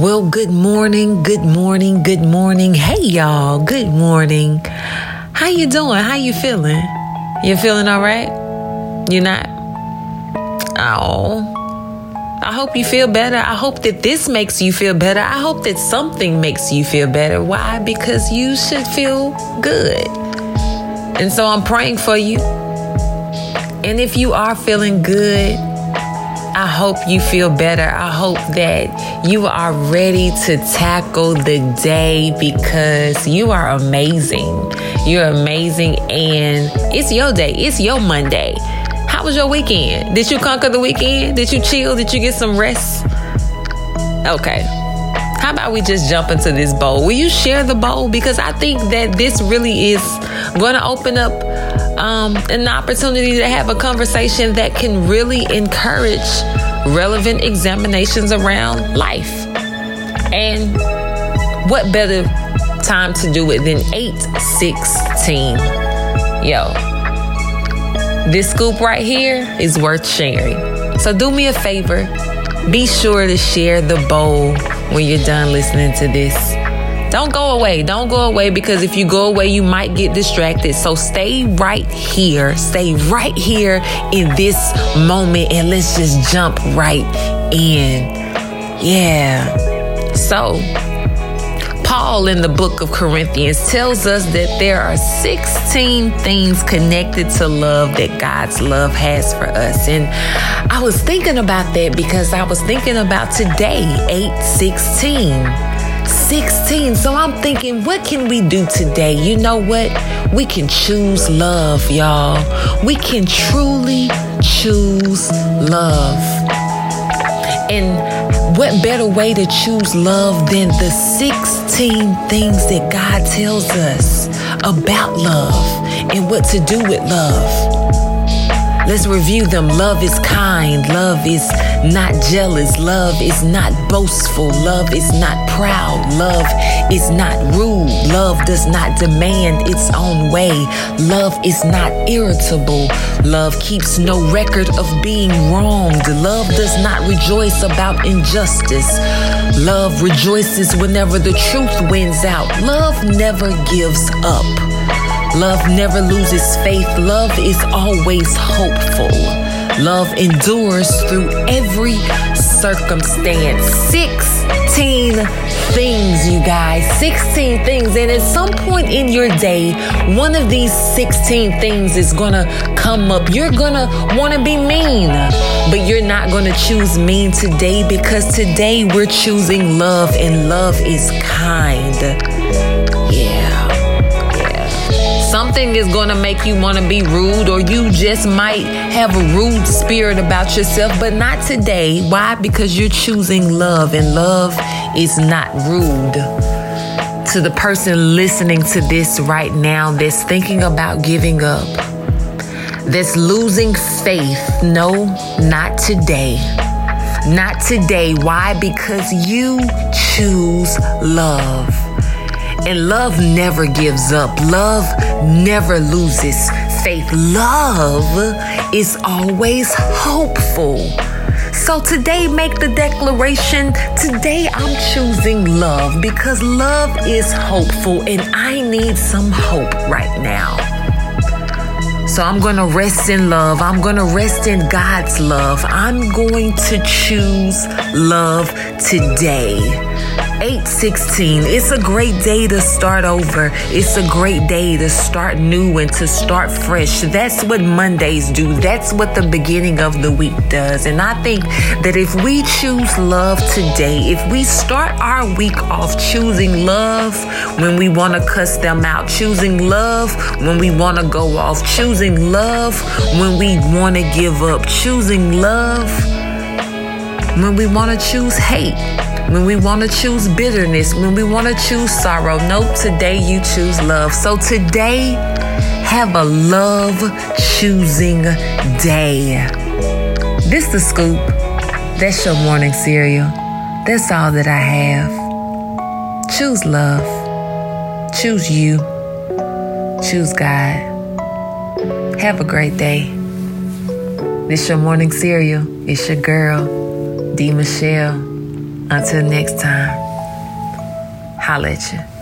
Well, good morning, good morning, good morning. Hey y'all, good morning. How you doing? How you feeling? You feeling all right? You not? Oh. I hope you feel better. I hope that this makes you feel better. I hope that something makes you feel better. Why? Because you should feel good. And so I'm praying for you. And if you are feeling good, I hope you feel better. I hope that you are ready to tackle the day because you are amazing. You're amazing, and it's your day, it's your Monday. How was your weekend? Did you conquer the weekend? Did you chill? Did you get some rest? Okay. How about we just jump into this bowl? Will you share the bowl? Because I think that this really is going to open up um, an opportunity to have a conversation that can really encourage relevant examinations around life. And what better time to do it than 816? Yo, this scoop right here is worth sharing. So do me a favor, be sure to share the bowl when you're done listening to this. Don't go away. Don't go away because if you go away, you might get distracted. So stay right here. Stay right here in this moment and let's just jump right in. Yeah. So, Paul in the book of Corinthians tells us that there are 16 things connected to love that God's love has for us. And I was thinking about that because I was thinking about today, 816. 16. So I'm thinking, what can we do today? You know what? We can choose love, y'all. We can truly choose love. And what better way to choose love than the 16 things that God tells us about love and what to do with love? Let's review them. Love is kind. Love is not jealous. Love is not boastful. Love is not proud. Love is not rude. Love does not demand its own way. Love is not irritable. Love keeps no record of being wronged. Love does not rejoice about injustice. Love rejoices whenever the truth wins out. Love never gives up. Love never loses faith. Love is always hopeful. Love endures through every circumstance. 16 things, you guys. 16 things. And at some point in your day, one of these 16 things is going to come up. You're going to want to be mean, but you're not going to choose mean today because today we're choosing love, and love is kind. Something is going to make you want to be rude, or you just might have a rude spirit about yourself, but not today. Why? Because you're choosing love, and love is not rude. To the person listening to this right now that's thinking about giving up, that's losing faith, no, not today. Not today. Why? Because you choose love. And love never gives up. Love never loses faith. Love is always hopeful. So today, make the declaration today I'm choosing love because love is hopeful and I need some hope right now. So I'm going to rest in love. I'm going to rest in God's love. I'm going to choose love today. 816. It's a great day to start over. It's a great day to start new and to start fresh. That's what Mondays do. That's what the beginning of the week does. And I think that if we choose love today, if we start our week off choosing love when we want to cuss them out, choosing love when we want to go off, choosing love when we want to give up, choosing love when we want to choose hate when we want to choose bitterness, when we want to choose sorrow. Nope, today you choose love. So today, have a love choosing day. This the scoop. That's your morning cereal. That's all that I have. Choose love. Choose you. Choose God. Have a great day. This your morning cereal. It's your girl, D. Michelle. Until next time, holla at you.